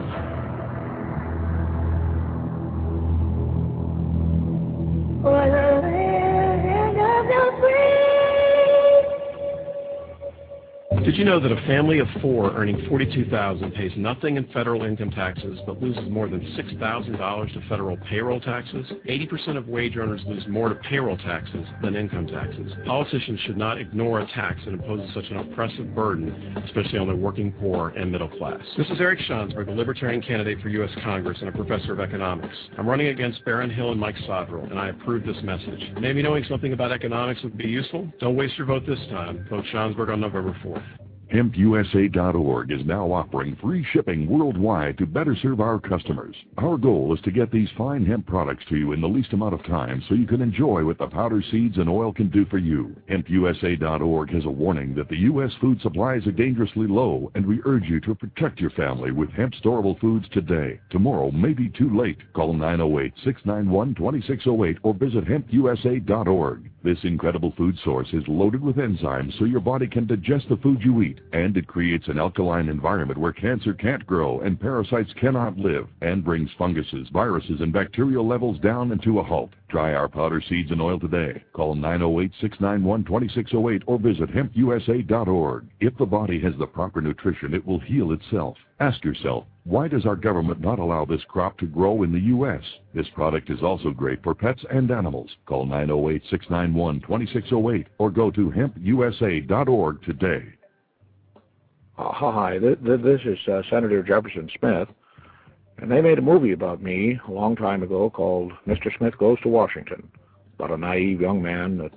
Did you know that a family of four earning 42,000 pays nothing in federal income taxes but loses more than $6,000 to federal payroll taxes? 80% of wage earners lose more to payroll taxes than income taxes. Politicians should not ignore a tax that imposes such an oppressive burden, especially on the working poor and middle class. This is Eric Schansberg, a Libertarian candidate for U.S. Congress and a professor of economics. I'm running against Baron Hill and Mike Sodrel, and I approve this message. Maybe knowing something about economics would be useful? Don't waste your vote this time. Vote Schansberg on November 4th. HempUSA.org is now offering free shipping worldwide to better serve our customers. Our goal is to get these fine hemp products to you in the least amount of time so you can enjoy what the powder seeds and oil can do for you. HempUSA.org has a warning that the U.S. food supplies are dangerously low, and we urge you to protect your family with hemp storable foods today. Tomorrow may be too late. Call 908-691-2608 or visit HempUSA.org. This incredible food source is loaded with enzymes so your body can digest the food you eat, and it creates an alkaline environment where cancer can't grow and parasites cannot live, and brings funguses, viruses, and bacterial levels down and to a halt. Try our powder seeds and oil today. Call 908-691-2608 or visit hempusa.org. If the body has the proper nutrition, it will heal itself. Ask yourself, why does our government not allow this crop to grow in the U.S.? This product is also great for pets and animals. Call 908-691-2608 or go to hempusa.org today. Hi, th- th- this is uh, Senator Jefferson Smith, and they made a movie about me a long time ago called Mr. Smith Goes to Washington, about a naive young man that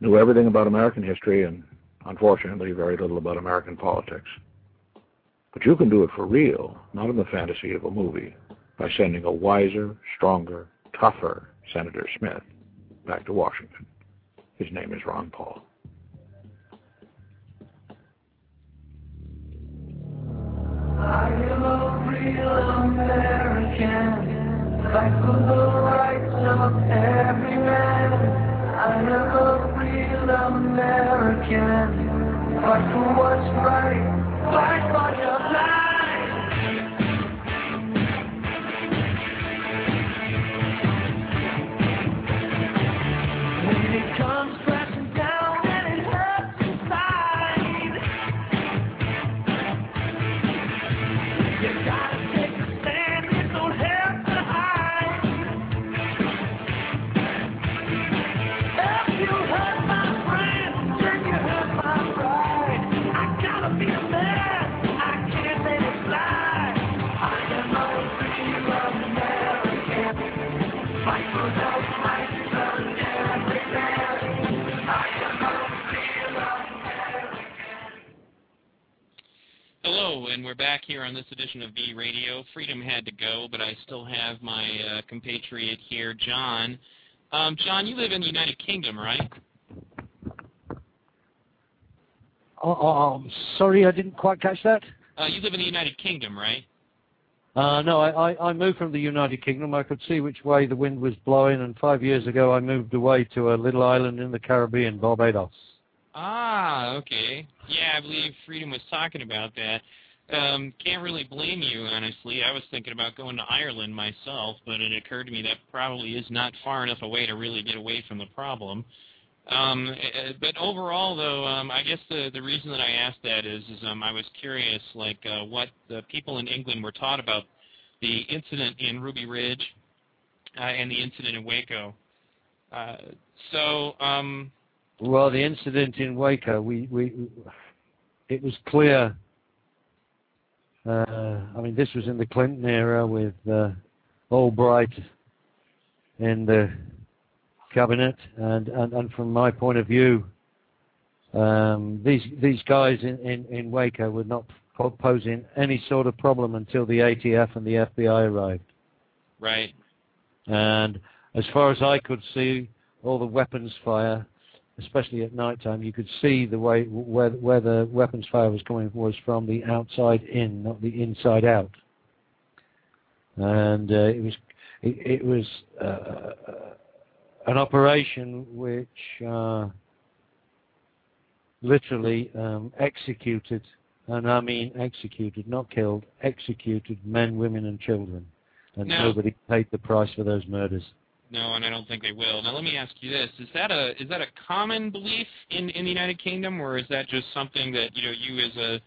knew everything about American history and, unfortunately, very little about American politics. But you can do it for real, not in the fantasy of a movie, by sending a wiser, stronger, tougher Senator Smith back to Washington. His name is Ron Paul. American. Fight for what's right. Fight for your life. On this edition of V Radio. Freedom had to go, but I still have my uh, compatriot here, John. Um, John, you live in the United Kingdom, right? Oh, oh, oh, sorry, I didn't quite catch that. Uh, you live in the United Kingdom, right? Uh, no, I, I, I moved from the United Kingdom. I could see which way the wind was blowing, and five years ago I moved away to a little island in the Caribbean, Barbados. Ah, okay. Yeah, I believe Freedom was talking about that. Um, can't really blame you, honestly. I was thinking about going to Ireland myself, but it occurred to me that probably is not far enough away to really get away from the problem. Um, uh, but overall, though, um, I guess the the reason that I asked that is, is um, I was curious, like uh, what the people in England were taught about the incident in Ruby Ridge uh, and the incident in Waco. Uh, so, um, Well, the incident in Waco, we, we, it was clear. Uh, I mean, this was in the Clinton era with uh, Albright in the cabinet, and, and, and from my point of view, um, these these guys in, in, in Waco were not posing any sort of problem until the ATF and the FBI arrived. right. And as far as I could see, all the weapons fire, especially at night time, you could see the way where where the weapons fire was coming was from the outside in, not the inside out. And uh, it was it, it was uh, an operation which uh, literally um, executed, and I mean executed, not killed, executed men, women, and children, and Now- nobody paid the price for those murders. No, and I don't think they will. Now, let me ask you this: is that a is that a common belief in in the United Kingdom, or is that just something that you know you as a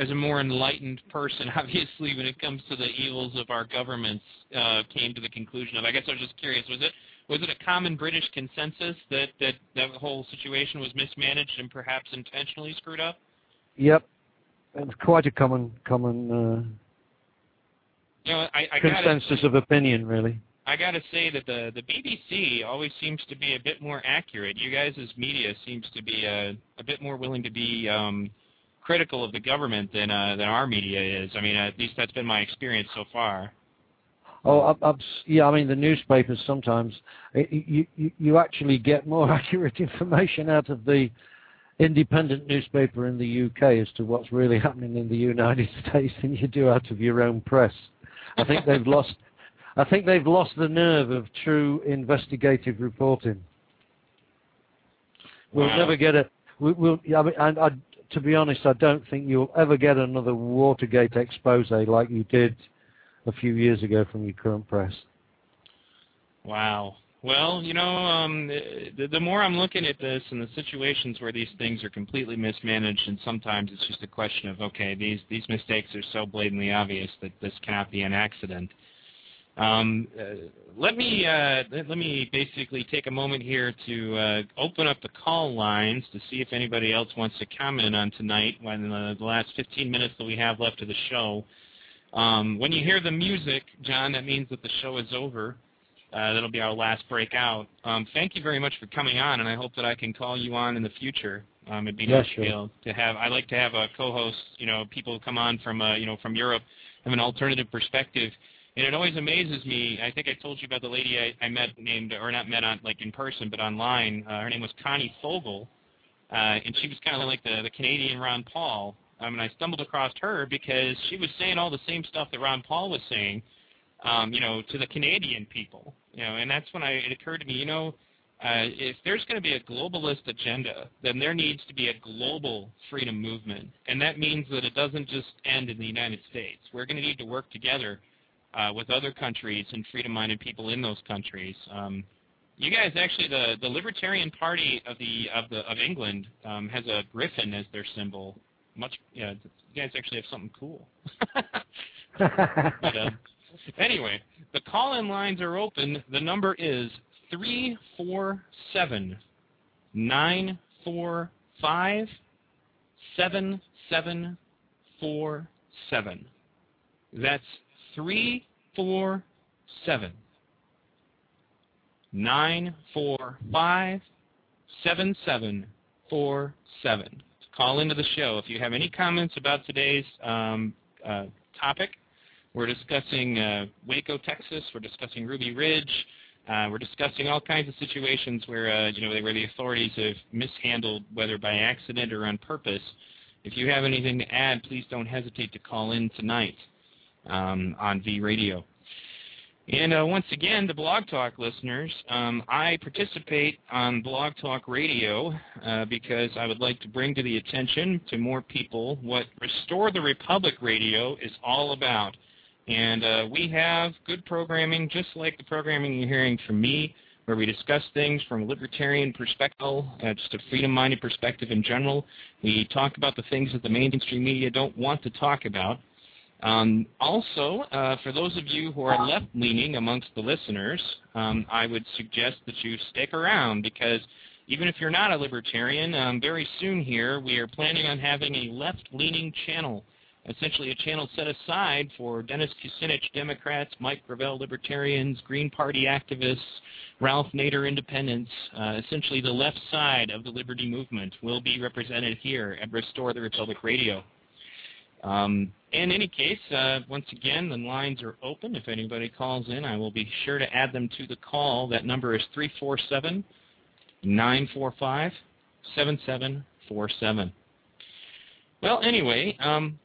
as a more enlightened person, obviously, when it comes to the evils of our governments, uh, came to the conclusion of? I guess I was just curious: was it was it a common British consensus that that that whole situation was mismanaged and perhaps intentionally screwed up? Yep, it's quite a common common uh, You know, I, I gotta consensus of opinion, really. I got to say that the the BBC always seems to be a bit more accurate. You guys' as media seems to be a a bit more willing to be um, critical of the government than uh, than our media is. I mean, at least that's been my experience so far. Oh, up, up, yeah. I mean, the newspapers sometimes you, you you actually get more accurate information out of the independent newspaper in the UK as to what's really happening in the United States than you do out of your own press. I think they've lost. I think they've lost the nerve of true investigative reporting. We'll Wow. never get a. We, we'll. I mean, and I, to be honest, I don't think you'll ever get another Watergate expose like you did a few years ago from your current press. Wow. Well, you know, um, the, the more I'm looking at this and the situations where these things are completely mismanaged, and sometimes it's just a question of, okay, these these mistakes are so blatantly obvious that this cannot be an accident. Um, uh, let me uh, let, let me basically take a moment here to uh, open up the call lines to see if anybody else wants to comment on tonight. When uh, the last 15 minutes that we have left of the show, um, when you hear the music, John, that means that the show is over. Uh, that'll be our last breakout. Um, thank you very much for coming on, and I hope that I can call you on in the future. Um, it'd be Yeah, nice sure. to be able to have. I like to have a co-host. You know, people come on from uh, you know from Europe, have an alternative perspective, and it always amazes me. I think I told you about the lady I, I met named, or not met on like in person, but online. Uh, her name was Connie Fogel, uh, and she was kind of like the the Canadian Ron Paul. Um, and I stumbled across her because she was saying all the same stuff that Ron Paul was saying, um, you know, to the Canadian people. You know, and that's when I, it occurred to me, you know, uh, if there's going to be a globalist agenda, then there needs to be a global freedom movement, and that means that it doesn't just end in the United States. We're going to need to work together uh, with other countries and freedom-minded people in those countries. Um, you guys actually, the the Libertarian Party of the of the of England um, has a griffin as their symbol. Much, yeah, you guys actually have something cool. but, uh, anyway, the call-in lines are open. The number is three four seven nine four five seven seven four seven. That's three four seven nine four five seven seven four seven. Call into the show if you have any comments about today's um, uh, topic. We're discussing uh, Waco, Texas. We're discussing Ruby Ridge. Uh, we're discussing all kinds of situations where uh, you know where the authorities have mishandled, whether by accident or on purpose. If you have anything to add, please don't hesitate to call in tonight um, on V Radio. And uh, once again, the Blog Talk listeners, um, I participate on Blog Talk Radio uh, because I would like to bring to the attention to more people what Restore the Republic Radio is all about. And uh, we have good programming, just like the programming you're hearing from me, where we discuss things from a libertarian perspective, uh, just a freedom-minded perspective in general. We talk about the things that the mainstream media don't want to talk about. Um, also, uh, for those of you who are left-leaning amongst the listeners, um, I would suggest that you stick around because even if you're not a libertarian, um, very soon here we are planning on having a left-leaning channel, essentially a channel set aside for Dennis Kucinich Democrats, Mike Gravel Libertarians, Green Party activists, Ralph Nader Independents, uh, essentially the left side of the liberty movement will be represented here at Restore the Republic Radio. Um, in any case, uh, once again, the lines are open. If anybody calls in, I will be sure to add them to the call. That number is 347 945 7747. Well, anyway, um,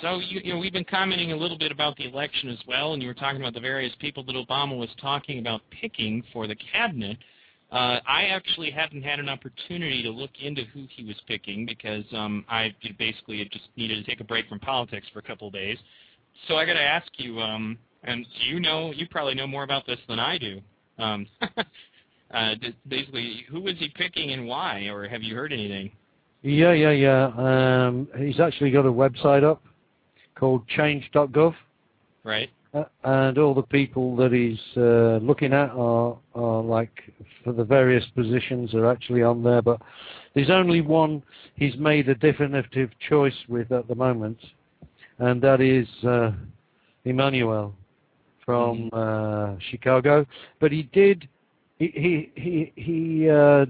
so you, you know we've been commenting a little bit about the election as well, and you were talking about the various people that Obama was talking about picking for the cabinet. Uh, I actually hadn't had an opportunity to look into who he was picking because um, I basically just needed to take a break from politics for a couple of days. So I got to ask you, um, and you know, you probably know more about this than I do. Um, uh, basically, who was he picking and why, or have you heard anything? Yeah, yeah, yeah. Um, he's actually got a website up called change.gov. Right. And all the people that he's uh, looking at are, are like for the various positions are actually on there. But there's only one he's made a definitive choice with at the moment, and that is uh, Emanuel from uh, Chicago. But he did he he he, he uh,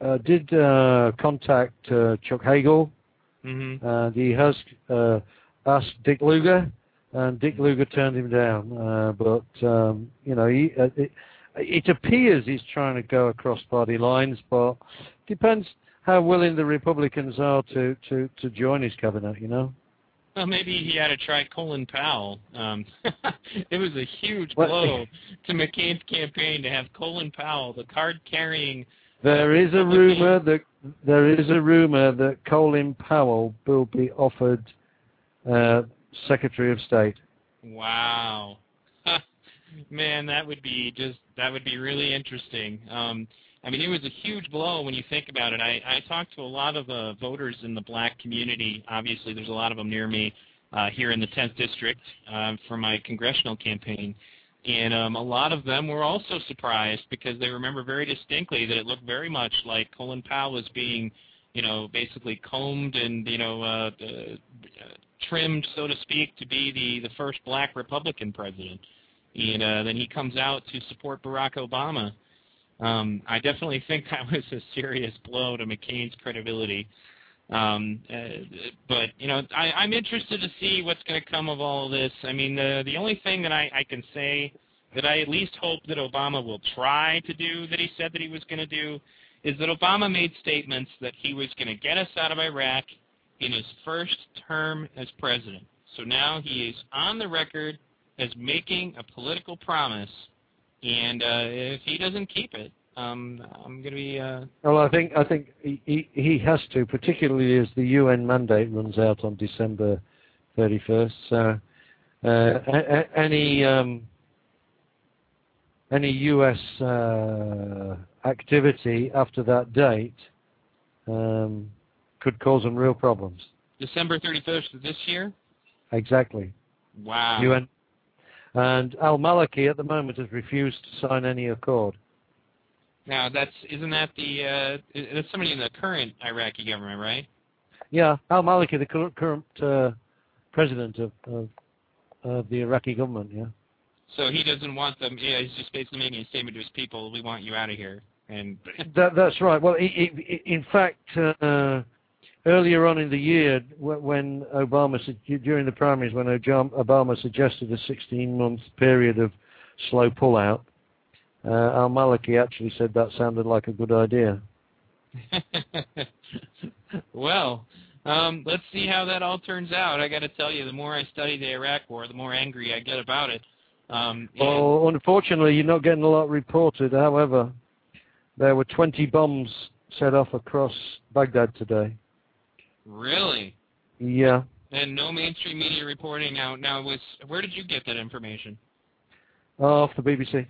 uh, did uh, contact uh, Chuck Hagel, Mm-hmm. and he has uh, asked Dick Lugar, and Dick Lugar turned him down. Uh, but um, you know, he, uh, it, it appears he's trying to go across party lines, but depends how willing the Republicans are to to to join his cabinet. You know. Well, maybe he had to try Colin Powell. Um, it was a huge What- blow to McCain's campaign to have Colin Powell, the card-carrying. There is a rumor that there is a rumor that Colin Powell will be offered uh, Secretary of State. Wow, man, that would be just that would be really interesting. Um, I mean, it was a huge blow when you think about it. I, I talked to a lot of uh, voters in the black community. Obviously, there's a lot of them near me uh, here in the 10th district um, for my congressional campaign. And um, a lot of them were also surprised because they remember very distinctly that it looked very much like Colin Powell was being, you know, basically combed and, you know, uh, uh, trimmed, so to speak, to be the, the first black Republican president. And uh, then he comes out to support Barack Obama. Um, I definitely think that was a serious blow to McCain's credibility. Um, uh, but you know, I, I'm interested to see what's going to come of all of this. I mean, the the only thing that I, I can say that I at least hope that Obama will try to do that he said that he was going to do is that Obama made statements that he was going to get us out of Iraq, in his first term as president. So now he is on the record as making a political promise, and uh, if he doesn't keep it, um, I'm going to be. Uh, Well, I think I think he, he has to, particularly as the UN mandate runs out on December 31st. So uh, any um, any U.S. Uh, activity after that date um, could cause them real problems. December 31st of this year. Exactly. Wow. UN and Al Maliki at the moment has refused to sign any accord. Now that's isn't that the uh, that's somebody in the current Iraqi government, right? Yeah, Al Maliki, the cur- current uh, president of, of of the Iraqi government. Yeah. So he doesn't want them. Yeah, he's just basically making a statement to his people: "We want you out of here." And That, that's right. Well, i i in fact, uh, earlier on in the year, when Obama, during the primaries, when Obama suggested a 16-month period of slow pullout, uh, Al Maliki actually said that sounded like a good idea. well, um, let's see how that all turns out. I got to tell you, the more I study the Iraq War, the more angry I get about it. Um, Well, unfortunately, you're not getting a lot reported. However, there were 20 bombs set off across Baghdad today. Really, Yeah. and no mainstream media reporting out. Now, was where did you get that information? Off the BBC.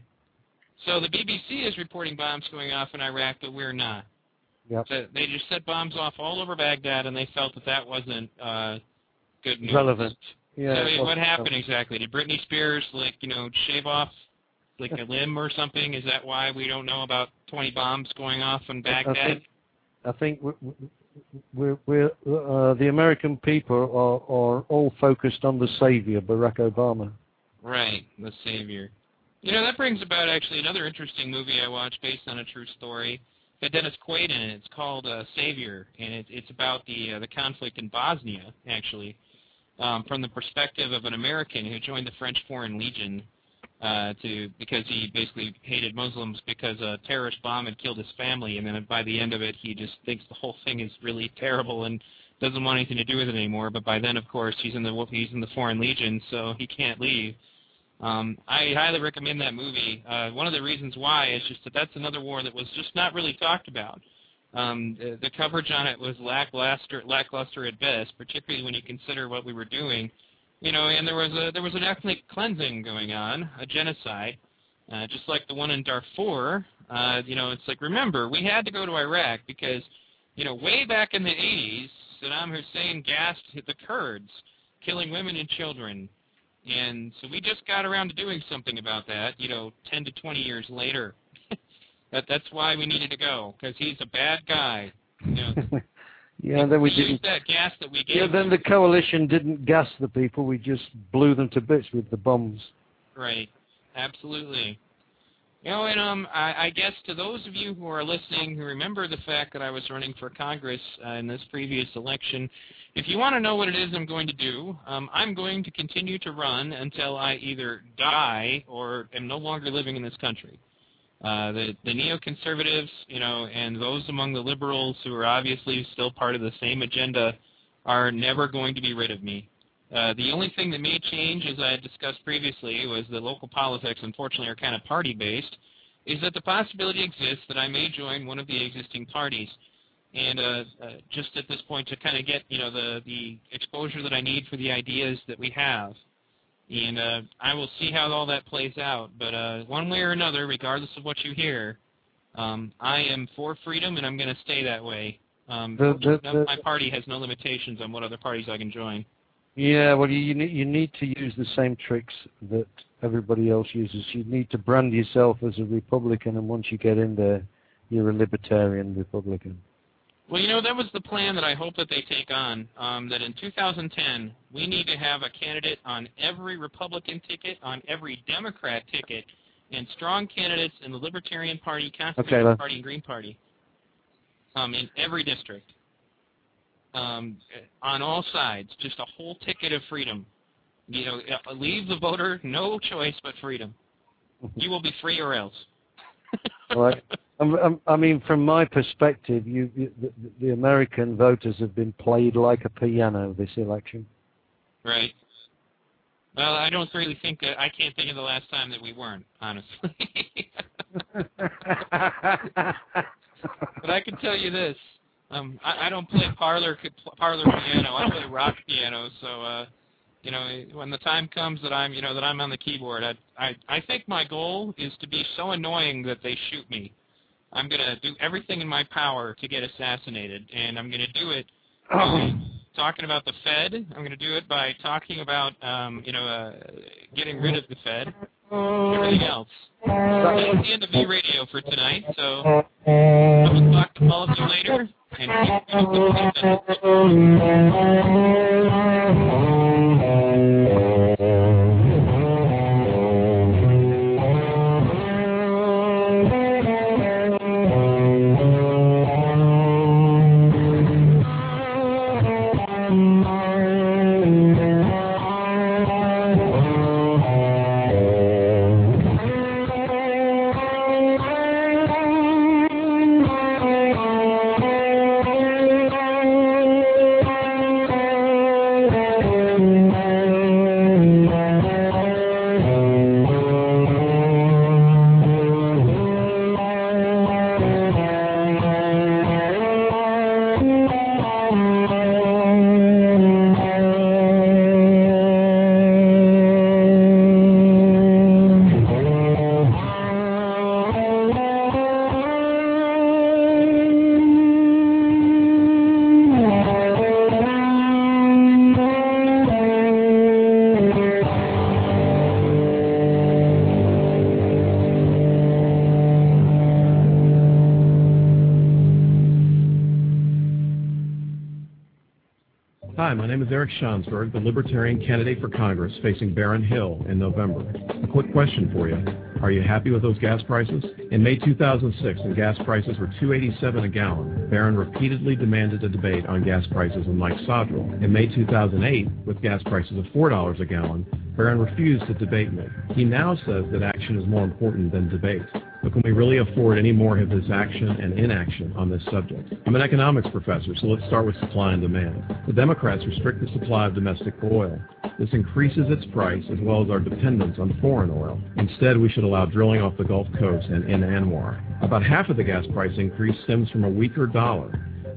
So the BBC is reporting bombs going off in Iraq, but we're not. Yep. So they just set bombs off all over Baghdad, and they felt that that wasn't uh, good news. Relevant. Yeah. so what happened relevant. exactly? Did Britney Spears like you know shave off like a limb or something? Is that why we don't know about 20 bombs going off in I Baghdad? think, I think uh, the American people are, are all focused on the savior, Barack Obama. Right, the savior. You know that brings about actually another interesting movie I watched based on a true story. It had Dennis Quaid in it. It's called uh, Savior, and it, it's about the uh, the conflict in Bosnia, actually, um, from the perspective of an American who joined the French Foreign Legion uh, to because he basically hated Muslims because a terrorist bomb had killed his family, and then by the end of it, he just thinks the whole thing is really terrible and doesn't want anything to do with it anymore. But by then, of course, he's in the he's in the Foreign Legion, so he can't leave. Um, I highly recommend that movie. Uh, one of the reasons why is just that that's another war that was just not really talked about. Um, the, the coverage on it was lackluster, lackluster at best, particularly when you consider what we were doing. You know, and there was a there was an ethnic cleansing going on, a genocide, uh, just like the one in Darfur. Uh, you know, it's like remember we had to go to Iraq because, you know, way back in the 80s, Saddam Hussein gassed the Kurds, killing women and children. And so we just got around to doing something about that, you know, 10 to 20 years later. that that's why we needed to go because he's a bad guy. You know, Yeah, then we didn't. that gas that we gave Yeah, then the coalition didn't gas the people. We just blew them to bits with the bombs. Right. Absolutely. You know, and um, I, I guess to those of you who are listening who remember the fact that I was running for Congress uh, in this previous election, if you want to know what it is I'm going to do, um, I'm going to continue to run until I either die or am no longer living in this country. Uh, the the neoconservatives, you know, and those among the liberals who are obviously still part of the same agenda, are never going to be rid of me. Uh, the only thing that may change, as I had discussed previously, was that local politics, unfortunately, are kind of party-based, is that the possibility exists that I may join one of the existing parties. And uh, uh, just at this point, to kind of get you know the the exposure that I need for the ideas that we have, and uh, I will see how all that plays out. But uh, one way or another, regardless of what you hear, um, I am for freedom, and I'm going to stay that way. Um, The- the- the- my party has no limitations on what other parties I can join. Yeah, well, you, you need you need to use the same tricks that everybody else uses. You need to brand yourself as a Republican, and once you get in there, you're a libertarian Republican. Well, you know, that was the plan that I hope that they take on. Um, that in 2010, we need to have a candidate on every Republican ticket, on every Democrat ticket, and strong candidates in the Libertarian Party, Constitutional Len. Party, and Green Party. Um, in every district. Um, on all sides, just a whole ticket of freedom. You know, uh, leave the voter no choice but freedom. You will be free or else. Well, um, I mean, from my perspective, you, you the, the American voters have been played like a piano this election. Right. Well, I don't really think that I can't think of the last time that we weren't, honestly. but I can tell you this: um, I, I don't play parlor parlor piano. I play rock piano. So, uh, you know, when the time comes that I'm, you know, that I'm on the keyboard, I, I, I think my goal is to be so annoying that they shoot me. I'm gonna do everything in my power to get assassinated, and I'm gonna do it. Talking about the Fed. I'm going to do it by talking about, um, you know, uh, getting rid of the Fed. Everything else. That's the end of V Radio for tonight. So I will talk to all of you later. And keep Hi, my name is Eric Schansberg, the Libertarian candidate for Congress facing Baron Hill in November. A quick question for you. Are you happy with those gas prices? In May 2006, when gas prices were 287 a gallon, Baron repeatedly demanded a debate on gas prices in Mike Sodrel. In May 2008, with gas prices of $4 a gallon, Baron refused to debate me. He now says that action is more important than debate. Can we really afford any more of this action and inaction on this subject? I'm an economics professor, so let's start with supply and demand. The Democrats restrict the supply of domestic oil. This increases its price as well as our dependence on foreign oil. Instead, we should allow drilling off the Gulf Coast and in ANWR. About half of the gas price increase stems from a weaker dollar.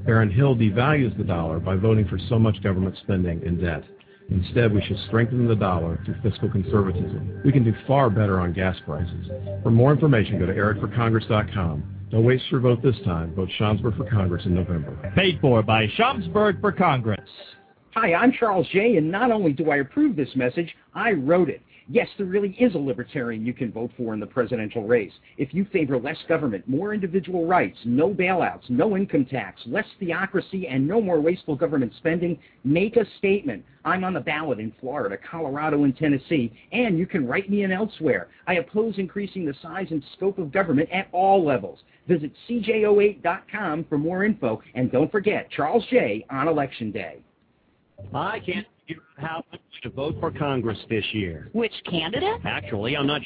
Baron Hill devalues the dollar by voting for so much government spending and debt. Instead, we should strengthen the dollar through fiscal conservatism. We can do far better on gas prices. For more information, go to ericforcongress.com. Don't waste your vote this time. Vote Schansberg for Congress in November. Paid for by Schansberg for Congress. Hi, I'm Charles Jay, and not only do I approve this message, I wrote it. Yes, there really is a libertarian you can vote for in the presidential race. If you favor less government, more individual rights, no bailouts, no income tax, less theocracy, and no more wasteful government spending, make a statement. I'm on the ballot in Florida, Colorado, and Tennessee, and you can write me in elsewhere. I oppose increasing the size and scope of government at all levels. Visit cj08.com for more info, and don't forget Charles Jay on Election Day. I can't figure out how I'm to vote for Congress this year. Which candidate? Actually, I'm not